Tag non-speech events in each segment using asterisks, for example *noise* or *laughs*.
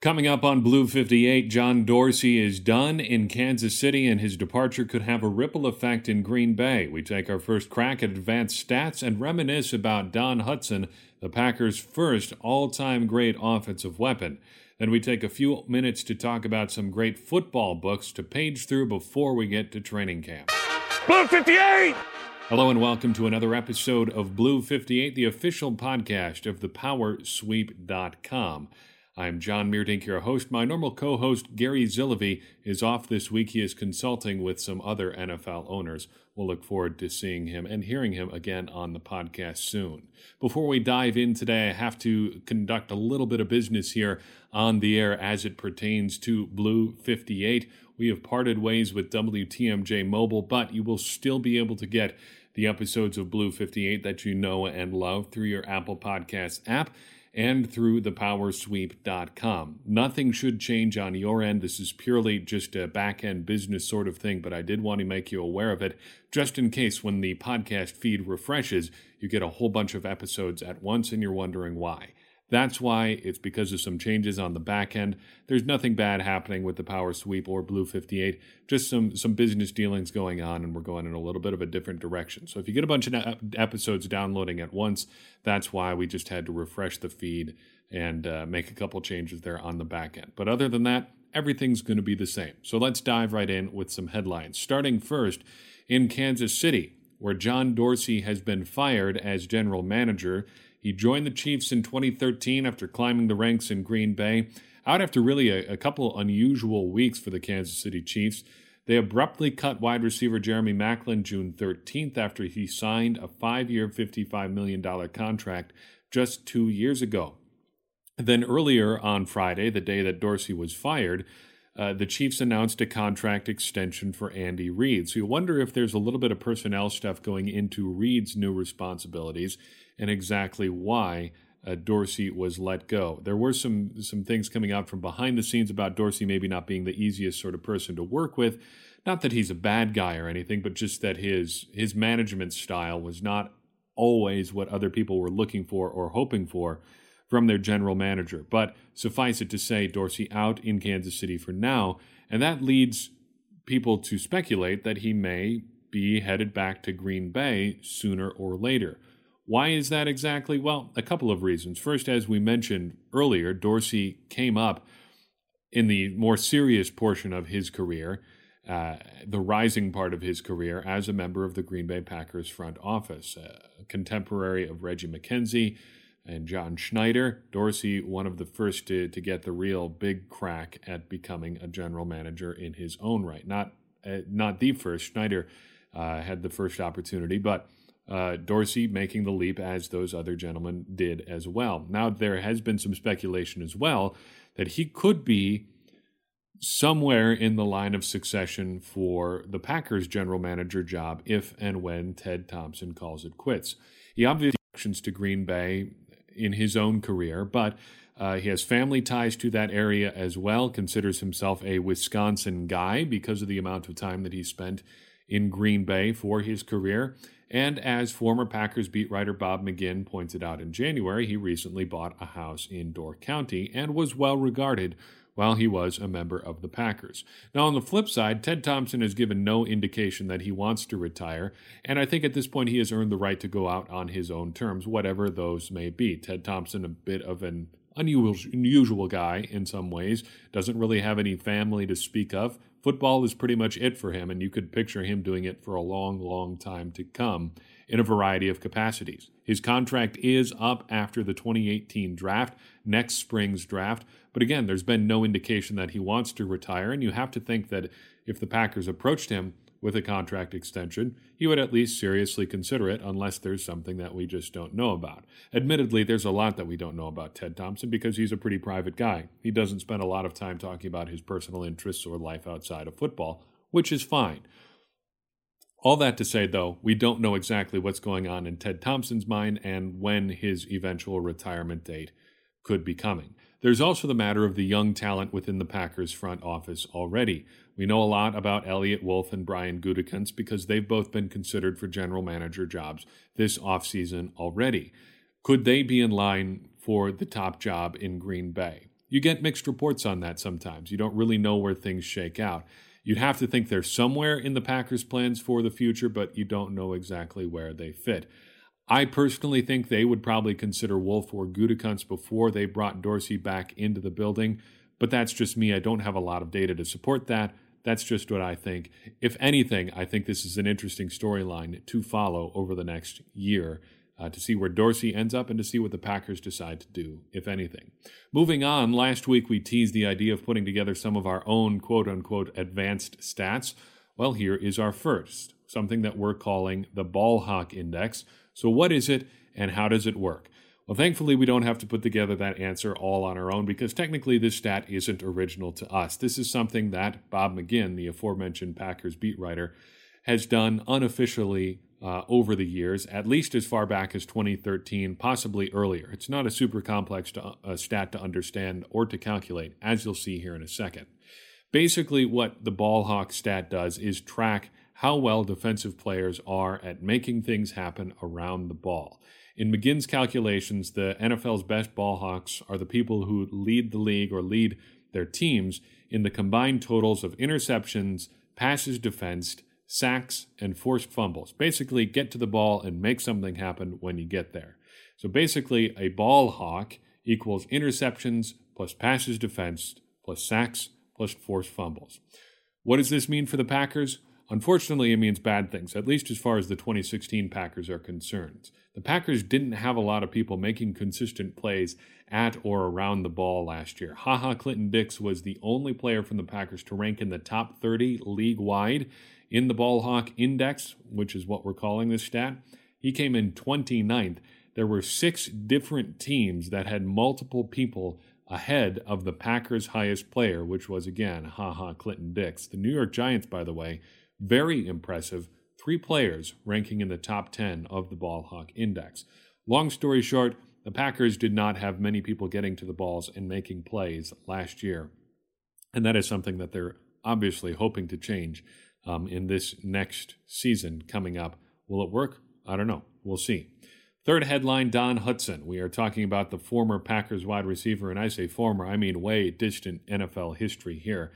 Coming up on Blue 58, John Dorsey is done in Kansas City, and his departure could have a ripple effect in Green Bay. We take our first crack at advanced stats and reminisce about Don Hutson, the Packers' first all time great offensive weapon. Then we take a few minutes to talk about some great football books to page through before we get to training camp. Blue 58! Hello and welcome to another episode of Blue 58, the official podcast of thepowersweep.com. I'm John Meerdink, your host. My normal co host, Gary Zillevy, is off this week. He is consulting with some other NFL owners. We'll look forward to seeing him and hearing him again on the podcast soon. Before we dive in today, I have to conduct a little bit of business here on the air as it pertains to Blue 58. We have parted ways with WTMJ Mobile, but you will still be able to get the episodes of Blue 58 that you know and love through your Apple Podcasts app and through thepowersweep.com. Nothing should change on your end. This is purely just a back end business sort of thing, but I did want to make you aware of it just in case when the podcast feed refreshes, you get a whole bunch of episodes at once and you're wondering why. That's why it's because of some changes on the back end. There's nothing bad happening with the Power Sweep or Blue 58, just some some business dealings going on, and we're going in a little bit of a different direction. So if you get a bunch of episodes downloading at once, that's why we just had to refresh the feed and uh, make a couple changes there on the back end. But other than that, everything's going to be the same. So let's dive right in with some headlines. Starting first in Kansas City, where John Dorsey has been fired as general manager he joined the Chiefs in 2013 after climbing the ranks in Green Bay. Out after really a, a couple unusual weeks for the Kansas City Chiefs, they abruptly cut wide receiver Jeremy Maclin June 13th after he signed a five year, $55 million contract just two years ago. Then earlier on Friday, the day that Dorsey was fired, uh, the Chiefs announced a contract extension for Andy Reid. So you wonder if there's a little bit of personnel stuff going into Reid's new responsibilities and exactly why uh, Dorsey was let go. There were some some things coming out from behind the scenes about Dorsey maybe not being the easiest sort of person to work with. Not that he's a bad guy or anything, but just that his his management style was not always what other people were looking for or hoping for from their general manager. But suffice it to say, Dorsey out in Kansas City for now, and that leads people to speculate that he may be headed back to Green Bay sooner or later. Why is that exactly? Well, a couple of reasons. First, as we mentioned earlier, Dorsey came up in the more serious portion of his career, uh, the rising part of his career, as a member of the Green Bay Packers front office, a contemporary of Reggie McKenzie and John Schneider. Dorsey, one of the first to, to get the real big crack at becoming a general manager in his own right. Not, uh, not the first. Schneider uh, had the first opportunity, but uh, Dorsey making the leap as those other gentlemen did as well. Now, there has been some speculation as well that he could be somewhere in the line of succession for the Packers general manager job if and when Ted Thompson calls it quits. He obviously connections to Green Bay in his own career, but uh, he has family ties to that area as well, considers himself a Wisconsin guy because of the amount of time that he spent in Green Bay for his career. And as former Packers beat writer Bob McGinn pointed out in January, he recently bought a house in Door County and was well regarded while he was a member of the Packers. Now, on the flip side, Ted Thompson has given no indication that he wants to retire, and I think at this point he has earned the right to go out on his own terms, whatever those may be. Ted Thompson, a bit of an unusual, unusual guy in some ways, doesn't really have any family to speak of, football is pretty much it for him, and you could picture him doing it for a long, long time to come in a variety of capacities. His contract is up after the 2018 draft, next spring's draft, but again, there's been no indication that he wants to retire, and you have to think that if the Packers approached him with a contract extension, he would at least seriously consider it unless there's something that we just don't know about. Admittedly, there's a lot that we don't know about Ted Thompson because he's a pretty private guy. He doesn't spend a lot of time talking about his personal interests or life outside of football, which is fine. All that to say, though, we don't know exactly what's going on in Ted Thompson's mind and when his eventual retirement date could be coming. There's also the matter of the young talent within the Packers front office already. We know a lot about Eliot Wolf and Brian Gutekunst because they've both been considered for general manager jobs this offseason already. Could they be in line for the top job in Green Bay? You get mixed reports on that sometimes. You don't really know where things shake out. You'd have to think they're somewhere in the Packers' plans for the future, but you don't know exactly where they fit. I personally think they would probably consider Wolf or Gutekunst before they brought Dorsey back into the building, but that's just me. I don't have a lot of data to support that. That's just what I think. If anything, I think this is an interesting storyline to follow over the next year uh, to see where Dorsey ends up and to see what the Packers decide to do, if anything. Moving on, last week we teased the idea of putting together some of our own quote unquote advanced stats. Well, here is our first, something that we're calling the Ball Hawk Index. So, what is it and how does it work? Well, thankfully, we don't have to put together that answer all on our own because technically this stat isn't original to us. This is something that Bob McGinn, the aforementioned Packers beat writer, has done unofficially uh, over the years, at least as far back as 2013, possibly earlier. It's not a super complex to, uh, stat to understand or to calculate, as you'll see here in a second. Basically, what the ball hawk stat does is track how well defensive players are at making things happen around the ball. In McGinn's calculations, the NFL's best ball hawks are the people who lead the league or lead their teams in the combined totals of interceptions, passes defensed, sacks, and forced fumbles. Basically, get to the ball and make something happen when you get there. So basically, a ball hawk equals interceptions plus passes defensed plus sacks plus forced fumbles. What does this mean for the Packers? Unfortunately, it means bad things, at least as far as the 2016 Packers are concerned. The Packers didn't have a lot of people making consistent plays at or around the ball last year. Ha Ha Clinton-Dix was the only player from the Packers to rank in the top 30 league wide in the ball hawk index, which is what we're calling this stat, he came in 29th. There were six different teams that had multiple people ahead of the Packers' highest player, which was again, Ha Ha, Clinton Dix. The New York Giants, by the way, very impressive. Three players ranking in the top 10 of the ball hawk index. Long story short, the Packers did not have many people getting to the balls and making plays last year. And that is something that they're obviously hoping to change um, in this next season coming up. Will it work? I don't know. We'll see. Third headline Don Hutson. We are talking about the former Packers wide receiver, and I say former, I mean way distant NFL history here.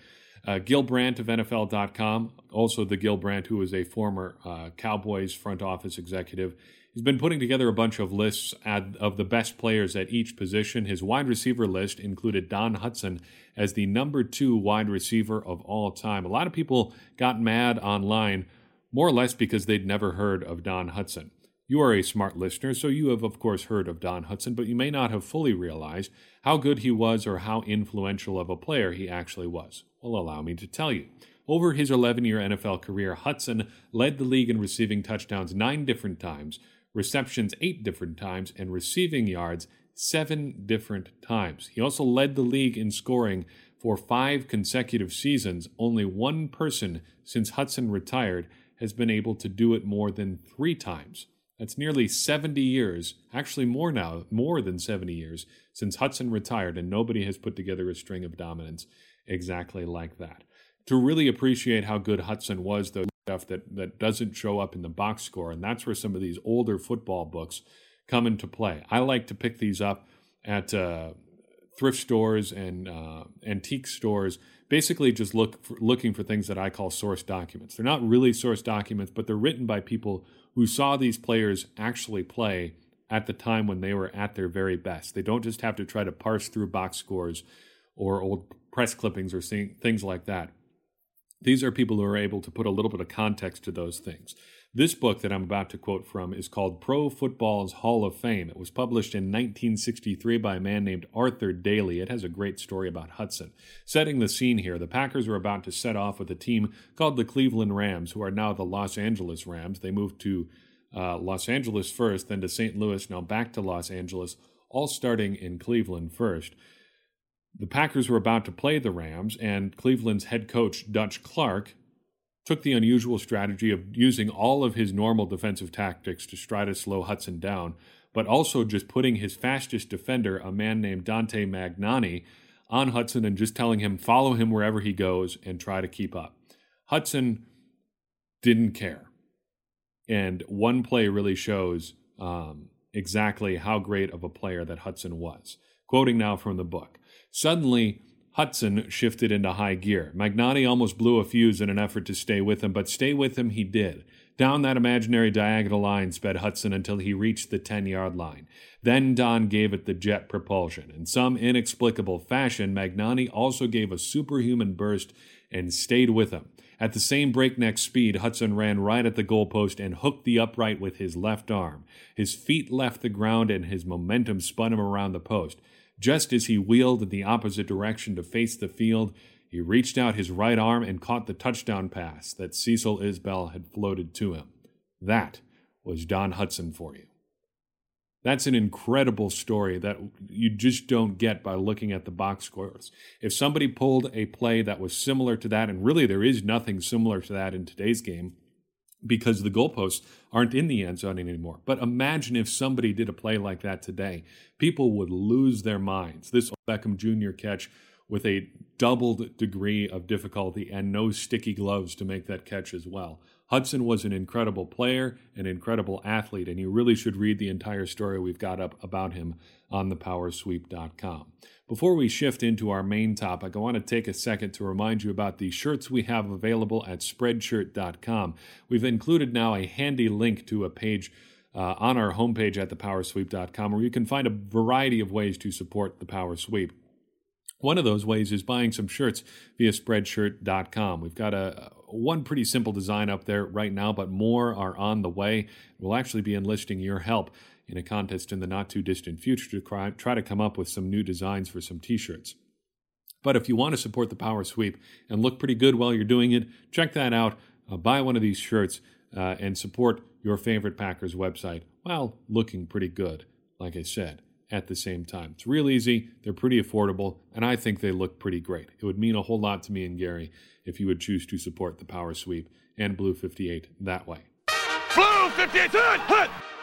Uh, Gil Brandt of NFL.com, also the Gil Brandt who is a former uh, Cowboys front office executive, He's been putting together a bunch of lists of the best players at each position. His wide receiver list included Don Hutson as the number two wide receiver of all time. A lot of people got mad online, more or less because they'd never heard of Don Hutson. You are a smart listener, so you have, of course, heard of Don Hutson, but you may not have fully realized how good he was or how influential of a player he actually was. Well, allow me to tell you. Over his 11 year NFL career, Hutson led the league in receiving touchdowns nine different times, receptions eight different times, and receiving yards seven different times. He also led the league in scoring for five consecutive seasons. Only one person since Hutson retired has been able to do it more than three times. That's nearly 70 years, actually more now, more than 70 years, since Hutson retired, and nobody has put together a string of dominance exactly like that. To really appreciate how good Hutson was, though, stuff that, that doesn't show up in the box score. And that's where some of these older football books come into play. I like to pick these up at uh, thrift stores and uh, antique stores, basically just look for, looking for things that I call source documents. They're not really source documents, but they're written by people who saw these players actually play at the time when they were at their very best. They don't just have to try to parse through box scores or old press clippings or things like that. These are people who are able to put a little bit of context to those things. This book that I'm about to quote from is called Pro Football's Hall of Fame. It was published in 1963 by a man named Arthur Daley. It has a great story about Hutson. Setting the scene here, the Packers are about to set off with a team called the Cleveland Rams, who are now the Los Angeles Rams. They moved to uh, Los Angeles first, then to St. Louis, now back to Los Angeles, all starting in Cleveland first the Packers were about to play the Rams, and Cleveland's head coach, Dutch Clark, took the unusual strategy of using all of his normal defensive tactics to try to slow Hutson down, but also just putting his fastest defender, a man named Dante Magnani, on Hutson and just telling him, follow him wherever he goes and try to keep up. Hutson didn't care. And one play really shows um, exactly how great of a player that Hutson was. Quoting now from the book Suddenly, Hutson shifted into high gear. Magnani almost blew a fuse in an effort to stay with him, but stay with him he did. Down that imaginary diagonal line sped Hutson until he reached the 10 yard line. Then Don gave it the jet propulsion. In some inexplicable fashion, Magnani also gave a superhuman burst and stayed with him. At the same breakneck speed, Hutson ran right at the goalpost and hooked the upright with his left arm. His feet left the ground and his momentum spun him around the post. Just as he wheeled in the opposite direction to face the field, he reached out his right arm and caught the touchdown pass that Cecil Isbell had floated to him. That was Don Hutson for you. That's an incredible story that you just don't get by looking at the box scores. If somebody pulled a play that was similar to that, and really there is nothing similar to that in today's game because the goalposts aren't in the end zone anymore. But imagine if somebody did a play like that today. People would lose their minds. This Beckham Jr. catch with a doubled degree of difficulty and no sticky gloves to make that catch as well. Hutson was an incredible player, an incredible athlete, and you really should read the entire story we've got up about him on thepowersweep.com. Before we shift into our main topic, I want to take a second to remind you about the shirts we have available at spreadshirt.com. We've included now a handy link to a page uh, on our homepage at thepowersweep.com where you can find a variety of ways to support the Power Sweep. One of those ways is buying some shirts via spreadshirt.com. We've got a one pretty simple design up there right now, but more are on the way. We'll actually be enlisting your help in a contest in the not too distant future to try to come up with some new designs for some t-shirts. But if you want to support the Power Sweep and look pretty good while you're doing it, check that out. Uh, buy one of these shirts uh, and support your favorite Packers website while looking pretty good, like I said at the same time. It's real easy, they're pretty affordable, and I think they look pretty great. It would mean a whole lot to me and Gary if you would choose to support the Power Sweep and Blue 58 that way. Blue 58, hut, hut!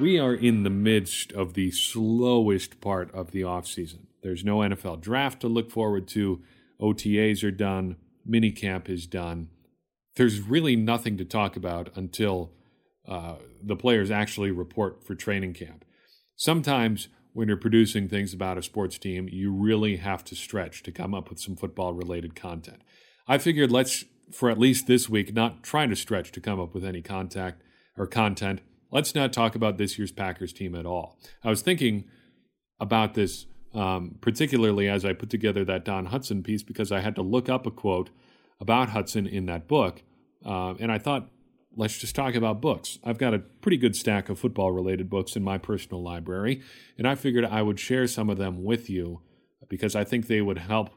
We are in the midst of the slowest part of the offseason. There's no NFL draft to look forward to. OTAs are done. Minicamp is done. There's really nothing to talk about until uh, the players actually report for training camp. Sometimes when you're producing things about a sports team, you really have to stretch to come up with some football related content. I figured let's, for at least this week, not try to stretch to come up with any contact or content. Let's not talk about this year's Packers team at all. I was thinking about this um, particularly as I put together that Don Hutson piece because I had to look up a quote about Hutson in that book. Uh, and I thought let's just talk about books. I've got a pretty good stack of football related books in my personal library, and I figured I would share some of them with you because I think they would help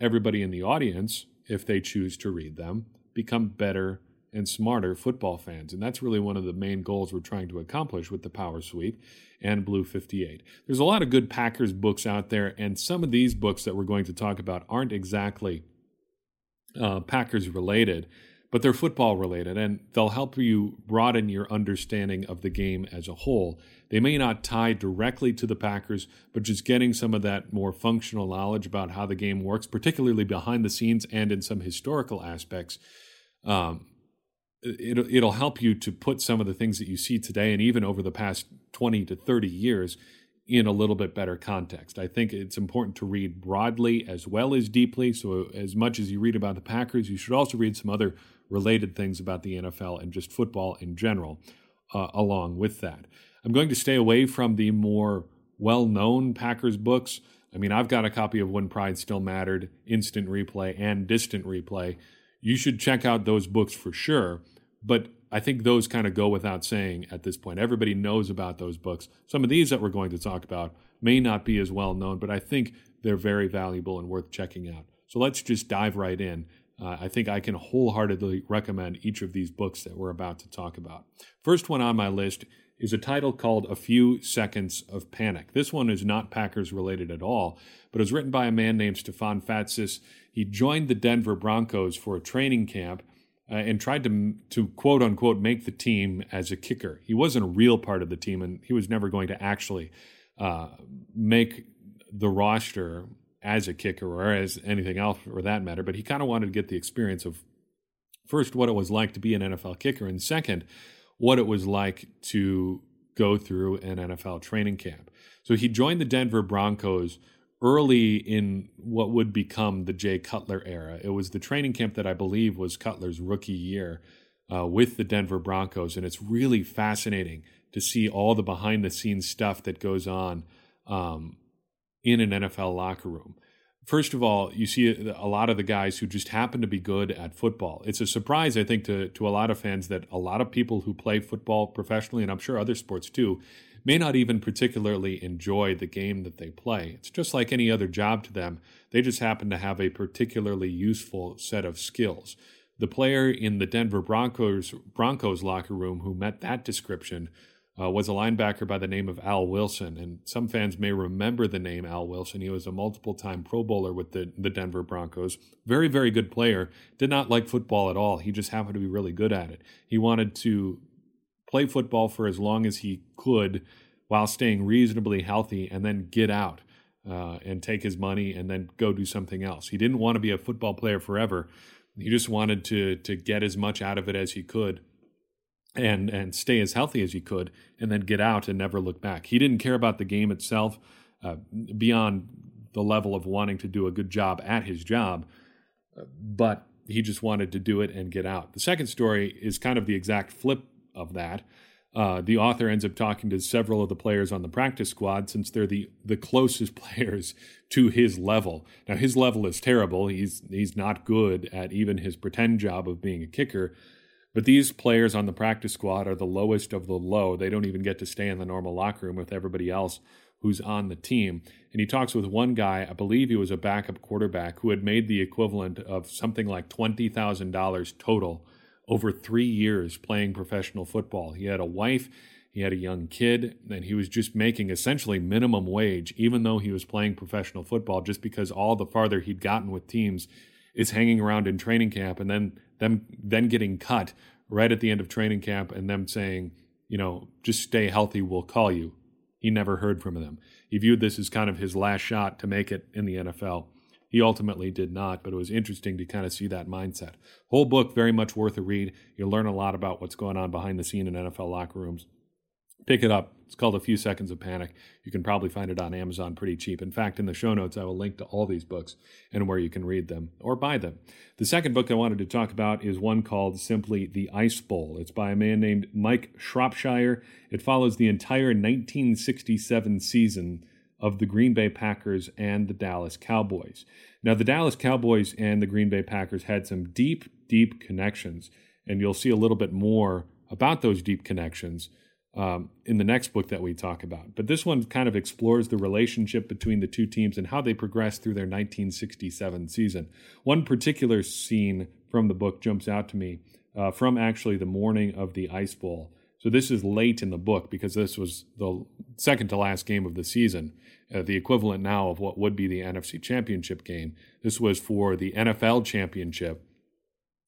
everybody in the audience, if they choose to read them, become better and smarter football fans. And that's really one of the main goals we're trying to accomplish with the Power Sweep and Blue 58. There's a lot of good Packers books out there, and some of these books that we're going to talk about aren't exactly uh, Packers related but they're football related and they'll help you broaden your understanding of the game as a whole. They may not tie directly to the Packers, but just getting some of that more functional knowledge about how the game works, particularly behind the scenes and in some historical aspects, um, it'll, it'll help you to put some of the things that you see today and even over the past 20 to 30 years in a little bit better context. I think it's important to read broadly as well as deeply. So, as much as you read about the Packers, you should also read some other related things about the NFL and just football in general uh, along with that. I'm going to stay away from the more well known Packers books. I mean, I've got a copy of When Pride Still Mattered, Instant Replay, and Distant Replay. You should check out those books for sure. But I think those kind of go without saying at this point. Everybody knows about those books. Some of these that we're going to talk about may not be as well known, but I think they're very valuable and worth checking out. So let's just dive right in uh, I think I can wholeheartedly recommend each of these books that we're about to talk about. First one on my list is a title called A Few Seconds of Panic. This one is not Packers related at all, but it was written by a man named Stefan Fatsis. He joined the Denver Broncos for a training camp uh, and tried to, to quote unquote make the team as a kicker. He wasn't a real part of the team, and he was never going to actually uh, make the roster as a kicker or as anything else for that matter, but he kind of wanted to get the experience of first what it was like to be an NFL kicker, and second, what it was like to go through an NFL training camp. So he joined the Denver Broncos early in what would become the Jay Cutler era. It was the training camp that I believe was Cutler's rookie year uh, with the Denver Broncos, and it's really fascinating to see all the behind the scenes stuff that goes on um, in an NFL locker room. First of all, you see a lot of the guys who just happen to be good at football. It's a surprise, I think, to, to a lot of fans that a lot of people who play football professionally, and I'm sure other sports too, may not even particularly enjoy the game that they play. It's just like any other job to them. They just happen to have a particularly useful set of skills. The player in the Denver Broncos Broncos locker room who met that description uh, was a linebacker by the name of Al Wilson. And some fans may remember the name Al Wilson. He was a multiple time Pro Bowler with the, the Denver Broncos. Very, very good player. Did not like football at all. He just happened to be really good at it. He wanted to play football for as long as he could while staying reasonably healthy and then get out uh, and take his money and then go do something else. He didn't want to be a football player forever. He just wanted to to get as much out of it as he could and and stay as healthy as he could and then get out and never look back. He didn't care about the game itself uh, beyond the level of wanting to do a good job at his job, but he just wanted to do it and get out. The second story is kind of the exact flip of that. Uh, the author ends up talking to several of the players on the practice squad since they're the, the closest *laughs* players to his level. Now his level is terrible. He's he's not good at even his pretend job of being a kicker. But these players on the practice squad are the lowest of the low. They don't even get to stay in the normal locker room with everybody else who's on the team. And he talks with one guy, I believe he was a backup quarterback, who had made the equivalent of something like $20,000 total over three years playing professional football. He had a wife, he had a young kid, and he was just making essentially minimum wage, even though he was playing professional football, just because all the farther he'd gotten with teams is hanging around in training camp and then them then getting cut right at the end of training camp and them saying, you know, just stay healthy, we'll call you. He never heard from them. He viewed this as kind of his last shot to make it in the NFL. He ultimately did not, but it was interesting to kind of see that mindset. Whole book very much worth a read. You'll learn a lot about what's going on behind the scene in NFL locker rooms. Pick it up. It's called A Few Seconds of Panic. You can probably find it on Amazon pretty cheap. In fact, in the show notes, I will link to all these books and where you can read them or buy them. The second book I wanted to talk about is one called simply The Ice Bowl. It's by a man named Mike Shropshire. It follows the entire 1967 season of the Green Bay Packers and the Dallas Cowboys. Now, the Dallas Cowboys and the Green Bay Packers had some deep, deep connections, and you'll see a little bit more about those deep connections um, in the next book that we talk about. But this one kind of explores the relationship between the two teams and how they progressed through their 1967 season. One particular scene from the book jumps out to me uh, from actually the morning of the Ice Bowl. So this is late in the book because this was the second to last game of the season, uh, the equivalent now of what would be the NFC Championship game. This was for the NFL Championship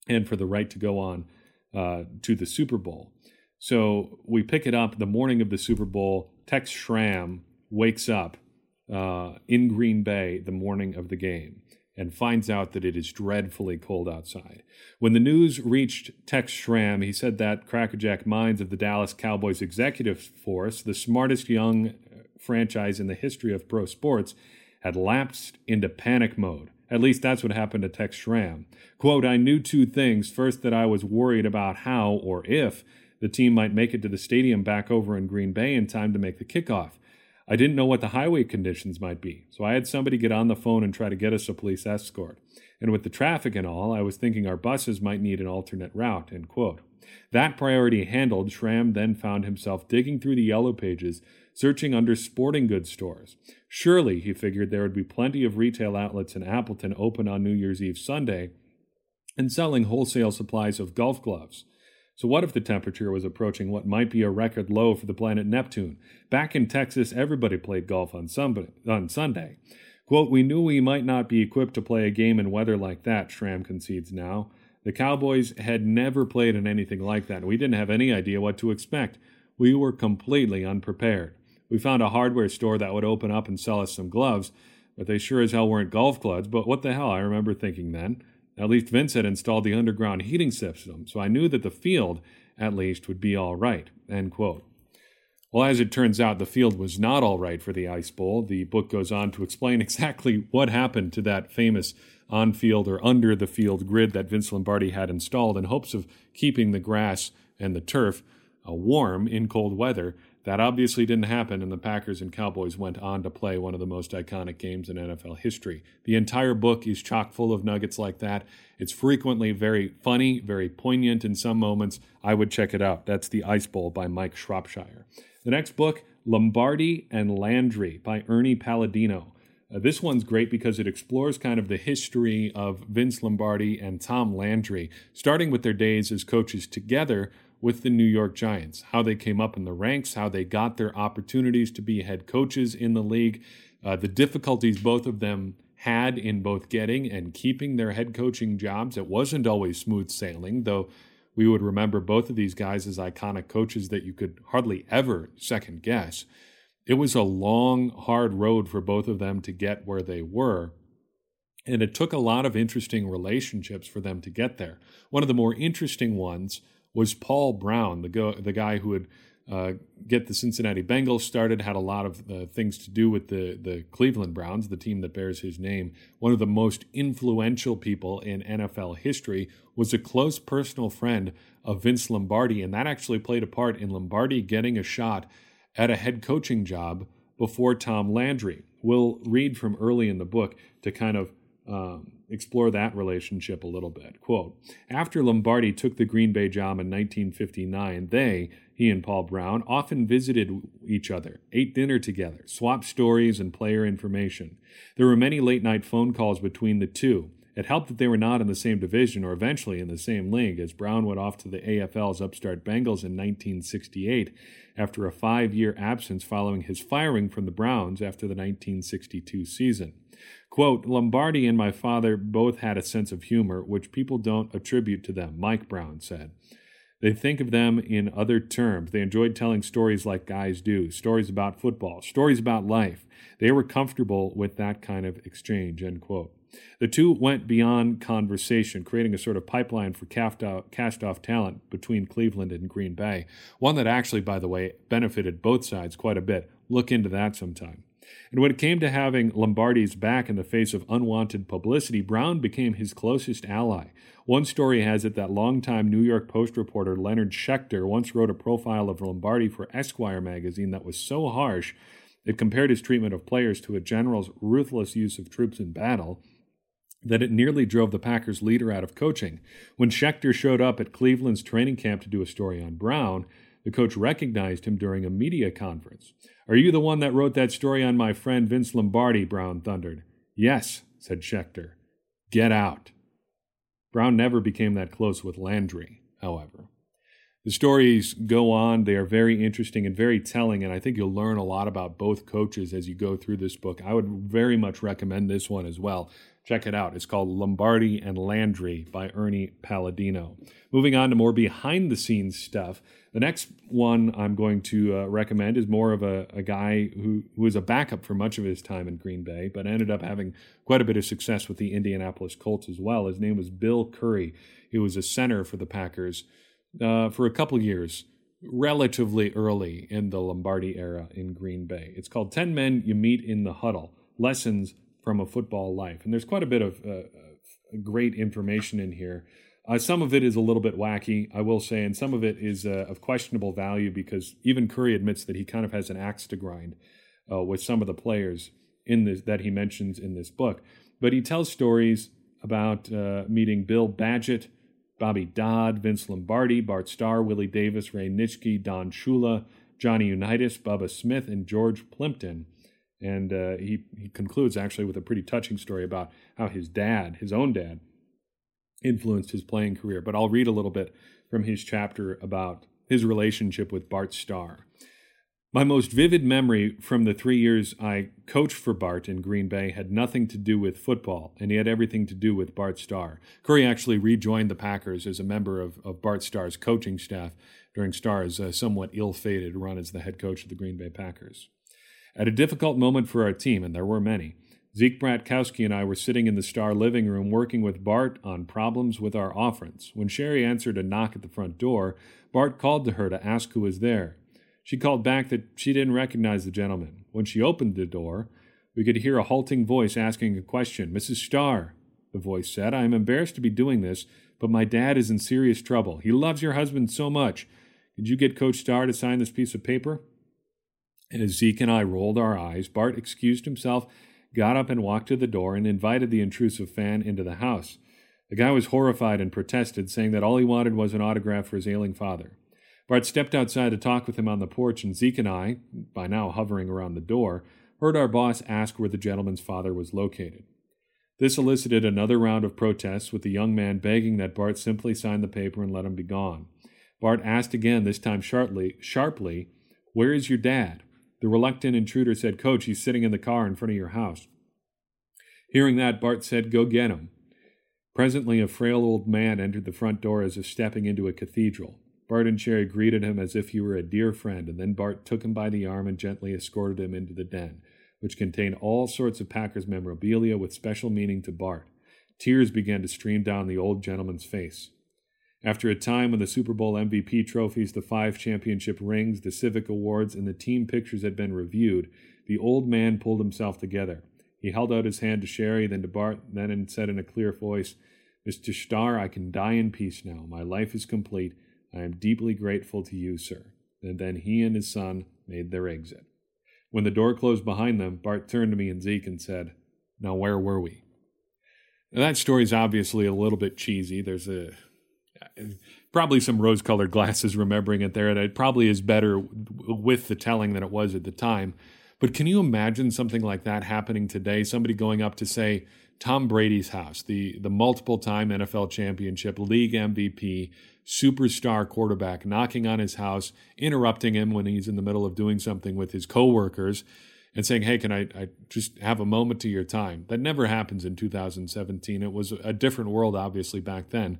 and for the right to go on uh, to the Super Bowl. So we pick it up the morning of the Super Bowl. Tex Schramm wakes up uh, in Green Bay the morning of the game and finds out that it is dreadfully cold outside. When the news reached Tex Schramm, he said that crackerjack minds of the Dallas Cowboys executive force, the smartest young franchise in the history of pro sports, had lapsed into panic mode. At least that's what happened to Tex Schramm. Quote, I knew two things. First, that I was worried about how or if the team might make it to the stadium back over in Green Bay in time to make the kickoff. I didn't know what the highway conditions might be, so I had somebody get on the phone and try to get us a police escort. And with the traffic and all, I was thinking our buses might need an alternate route. End quote. That priority handled, Schramm then found himself digging through the yellow pages, searching under sporting goods stores. Surely, he figured, there would be plenty of retail outlets in Appleton open on New Year's Eve Sunday and selling wholesale supplies of golf gloves. So, what if the temperature was approaching what might be a record low for the planet Neptune? Back in Texas, everybody played golf on, on Sunday. Quote, We knew we might not be equipped to play a game in weather like that, Schramm concedes now. The Cowboys had never played in anything like that. We didn't have any idea what to expect. We were completely unprepared. We found a hardware store that would open up and sell us some gloves, but they sure as hell weren't golf clubs. But what the hell, I remember thinking then. At least Vince had installed the underground heating system, so I knew that the field, at least, would be all right. End quote. Well, as it turns out, the field was not all right for the Ice Bowl. The book goes on to explain *laughs* exactly what happened to that famous on field or under the field grid that Vince Lombardi had installed in hopes of keeping the grass and the turf uh, warm in cold weather. That obviously didn't happen, and the Packers and Cowboys went on to play one of the most iconic games in NFL history. The entire book is chock full of nuggets like that. It's frequently very funny, very poignant in some moments. I would check it out. That's The Ice Bowl by Mike Shropshire. The next book, Lombardi and Landry by Ernie Palladino. Uh, this one's great because it explores kind of the history of Vince Lombardi and Tom Landry, starting with their days as coaches together with the New York Giants, how they came up in the ranks, how they got their opportunities to be head coaches in the league, uh, the difficulties both of them had in both getting and keeping their head coaching jobs. It wasn't always smooth sailing, though we would remember both of these guys as iconic coaches that you could hardly ever second guess. It was a long, hard road for both of them to get where they were. And it took a lot of interesting relationships for them to get there. One of the more interesting ones was Paul Brown, the, go- the guy who would uh, get the Cincinnati Bengals started, had a lot of uh, things to do with the, the Cleveland Browns, the team that bears his name. One of the most influential people in NFL history was a close personal friend of Vince Lombardi, and that actually played a part in Lombardi getting a shot at a head coaching job before Tom Landry. We'll read from early in the book to kind of um, explore that relationship a little bit. Quote After Lombardi took the Green Bay job in 1959, they, he and Paul Brown, often visited each other, ate dinner together, swapped stories and player information. There were many late night phone calls between the two. It helped that they were not in the same division or eventually in the same league, as Brown went off to the AFL's upstart Bengals in 1968 after a five year absence following his firing from the Browns after the 1962 season. Quote, Lombardi and my father both had a sense of humor, which people don't attribute to them, Mike Brown said. They think of them in other terms. They enjoyed telling stories like guys do, stories about football, stories about life. They were comfortable with that kind of exchange, end quote. The two went beyond conversation, creating a sort of pipeline for cast off talent between Cleveland and Green Bay. One that actually, by the way, benefited both sides quite a bit. Look into that sometime. And when it came to having Lombardi's back in the face of unwanted publicity, Brown became his closest ally. One story has it that longtime New York Post reporter Leonard Shecter once wrote a profile of Lombardi for Esquire magazine that was so harsh it compared his treatment of players to a general's ruthless use of troops in battle that it nearly drove the Packers' leader out of coaching. When Shecter showed up at Cleveland's training camp to do a story on Brown, the coach recognized him during a media conference. Are you the one that wrote that story on my friend Vince Lombardi? Brown thundered. Yes, said Shecter. Get out. Brown never became that close with Landry, however. The stories go on. They are very interesting and very telling, and I think you'll learn a lot about both coaches as you go through this book. I would very much recommend this one as well. Check it out. It's called Lombardi and Landry by Ernie Palladino. Moving on to more behind the scenes stuff. The next one I'm going to uh, recommend is more of a, a guy who, was a backup for much of his time in Green Bay, but ended up having quite a bit of success with the Indianapolis Colts as well. His name was Bill Curry. He was a center for the Packers uh, for a couple years, relatively early in the Lombardi era in Green Bay. It's called 10 Men You Meet in the Huddle Lessons from a football life. And there's quite a bit of uh, great information in here. Uh, some of it is a little bit wacky, I will say, and some of it is uh, of questionable value because even Curry admits that he kind of has an axe to grind uh, with some of the players in this that he mentions in this book. But he tells stories about uh, meeting Bill Badgett, Bobby Dodd, Vince Lombardi, Bart Starr, Willie Davis, Ray Nitschke, Don Shula, Johnny Unitas, Bubba Smith, and George Plimpton and uh, he, he concludes actually with a pretty touching story about how his dad, his own dad, influenced his playing career. But I'll read a little bit from his chapter about his relationship with Bart Starr. My most vivid memory from the three years I coached for Bart in Green Bay had nothing to do with football, and he had everything to do with Bart Starr. Curry actually rejoined the Packers as a member of, of Bart Starr's coaching staff during Starr's uh, somewhat ill fated run as the head coach of the Green Bay Packers. At a difficult moment for our team, and there were many, Zeke Bratkowski and I were sitting in the Starr living room working with Bart on problems with our offense. When Cherry answered a knock at the front door, Bart called to her to ask who was there. She called back that she didn't recognize the gentleman. When she opened the door, we could hear a halting voice asking a question. Mrs. Starr, the voice said, I am embarrassed to be doing this, but my dad is in serious trouble. He loves your husband so much. Could you get Coach Starr to sign this piece of paper? And as Zeke and I rolled our eyes, Bart excused himself, got up and walked to the door, and invited the intrusive fan into the house. The guy was horrified and protested, saying that all he wanted was an autograph for his ailing father. Bart stepped outside to talk with him on the porch, and Zeke and I, by now hovering around the door, heard our boss ask where the gentleman's father was located. This elicited another round of protests, with the young man begging that Bart simply sign the paper and let him be gone. Bart asked again, this time sharply, sharply, Where is your dad? The reluctant intruder said, Coach, he's sitting in the car in front of your house. Hearing that, Bart said, Go get him. Presently, a frail old man entered the front door as if stepping into a cathedral. Bart and Cherry greeted him as if he were a dear friend, and then Bart took him by the arm and gently escorted him into the den, which contained all sorts of Packers memorabilia with special meaning to Bart. Tears began to stream down the old gentleman's face. After a time when the Super Bowl MVP trophies, the five championship rings, the civic awards, and the team pictures had been reviewed, the old man pulled himself together. He held out his hand to Cherry, then to Bart, then and said in a clear voice, Mr. Starr, I can die in peace now. My life is complete I am deeply grateful to you, sir. And then he and his son made their exit. When the door closed behind them, Bart turned to me and Zeke and said, Now where were we? Now, that story's obviously a little bit cheesy. There's a probably some rose colored glasses remembering it there, and it probably is better with the telling than it was at the time. But can you imagine something like that happening today? Somebody going up to say Tom Brady's house, the the multiple time NFL championship, league MVP, superstar quarterback knocking on his house, interrupting him when he's in the middle of doing something with his coworkers, and saying, "Hey, can I, I just have a moment to your time?" That never happens in 2017. It was a different world, obviously, back then.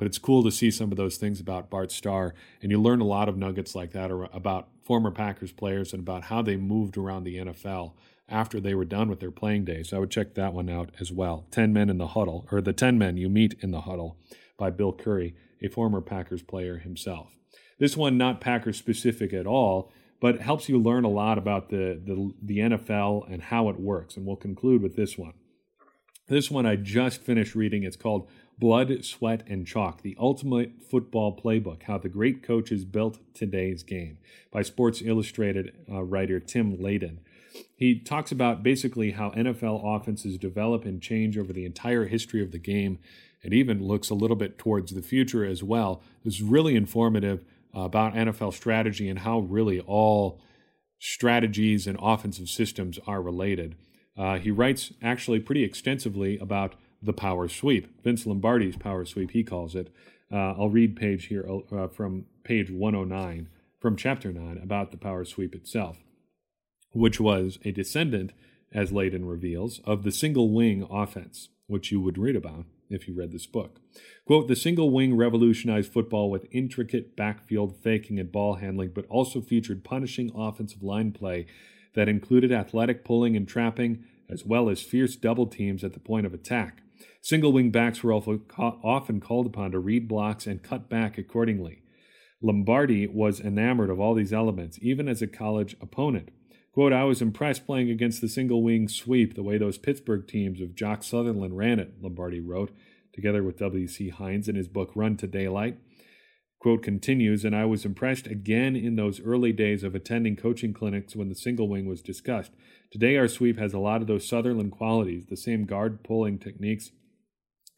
But it's cool to see some of those things about Bart Starr, and you learn a lot of nuggets like that about former Packers players and about how they moved around the NFL after they were done with their playing days. I would check that one out as well. 10 Men in the Huddle, or The 10 Men You Meet in the Huddle by Bill Curry a former Packers player himself. This one not Packers specific at all, but helps you learn a lot about the, the, the NFL and how it works. And we'll conclude with this one. This one I just finished reading. It's called Blood, Sweat, and Chalk The Ultimate Football Playbook How the Great Coaches Built Today's Game by Sports Illustrated uh, writer Tim Layden. He talks about basically how NFL offenses develop and change over the entire history of the game and even looks a little bit towards the future as well. It's really informative about NFL strategy and how really all strategies and offensive systems are related. Uh, he writes actually pretty extensively about the power sweep, Vince Lombardi's power sweep, he calls it. Uh, I'll read page here uh, from page 109 from chapter 9 about the power sweep itself, which was a descendant, as Layden reveals, of the single wing offense, which you would read about if you read this book. Quote, the single wing revolutionized football with intricate backfield faking and ball handling, but also featured punishing offensive line play that included athletic pulling and trapping, as well as fierce double teams at the point of attack. Single wing backs were often called upon to read blocks and cut back accordingly. Lombardi was enamored of all these elements, even as a college opponent. Quote, I was impressed playing against the single wing sweep, the way those Pittsburgh teams of Jock Sutherland ran it, Lombardi wrote, together with W.C. Heinz in his book Run to Daylight. Quote continues, and I was impressed again in those early days of attending coaching clinics when the single wing was discussed. Today, our sweep has a lot of those Sutherland qualities, the same guard pulling techniques,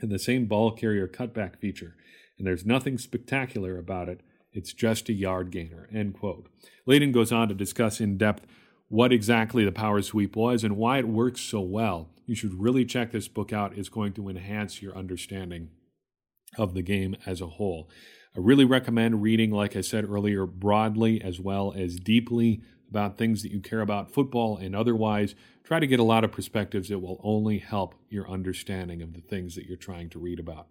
and the same ball carrier cutback feature. And there's nothing spectacular about it. It's just a yard gainer. End quote. Layden goes on to discuss in depth what exactly the power sweep was and why it works so well. You should really check this book out. It's going to enhance your understanding of the game as a whole. I really recommend reading, like I said earlier, broadly as well as deeply about things that you care about, football and otherwise. Try to get a lot of perspectives. It will only help your understanding of the things that you're trying to read about.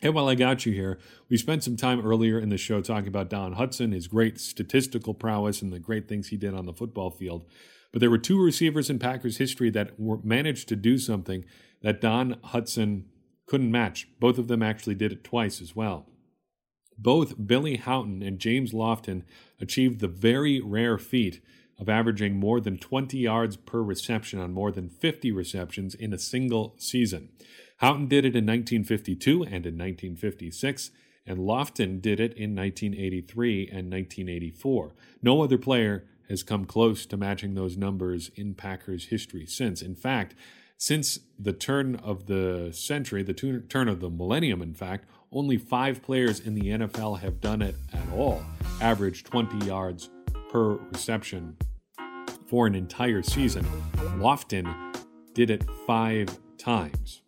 And while I got you here, we spent some time earlier in the show talking about Don Hutson, his great statistical prowess, and the great things he did on the football field. But there were two receivers in Packers history that were, managed to do something that Don Hutson couldn't match. Both of them actually did it twice as well. Both Billy Howton and James Lofton achieved the very rare feat of averaging more than 20 yards per reception on more than 50 receptions in a single season. Howton did it in 1952 and in 1956, and Lofton did it in 1983 and 1984. No other player has come close to matching those numbers in Packers history since. In fact, since the turn of the century, the turn of the millennium, in fact, only five players in the NFL have done it at all, average 20 yards per reception for an entire season. Lofton did it five times.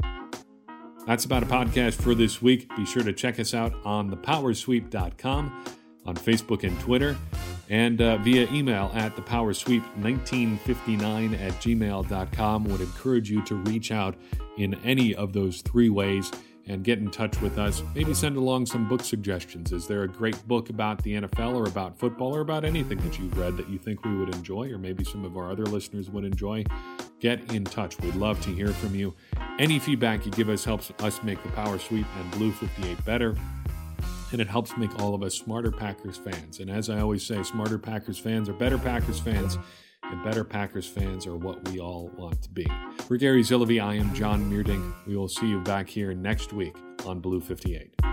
That's about a podcast for this week. Be sure to check us out on thepowersweep.com, on Facebook and Twitter, and uh, via email at thepowersweep1959 at gmail.com. Would encourage you to reach out in any of those three ways and get in touch with us. Maybe send along some book suggestions. Is there a great book about the NFL or about football or about anything that you've read that you think we would enjoy or maybe some of our other listeners would enjoy? Get in touch. We'd love to hear from you. Any feedback you give us helps us make the Power Sweep and Blue 58 better. And it helps make all of us smarter Packers fans. And as I always say, smarter Packers fans are better Packers fans and better Packers fans are what we all want to be. For Gary Zillavi, I am John Meerdink. We will see you back here next week on Blue 58.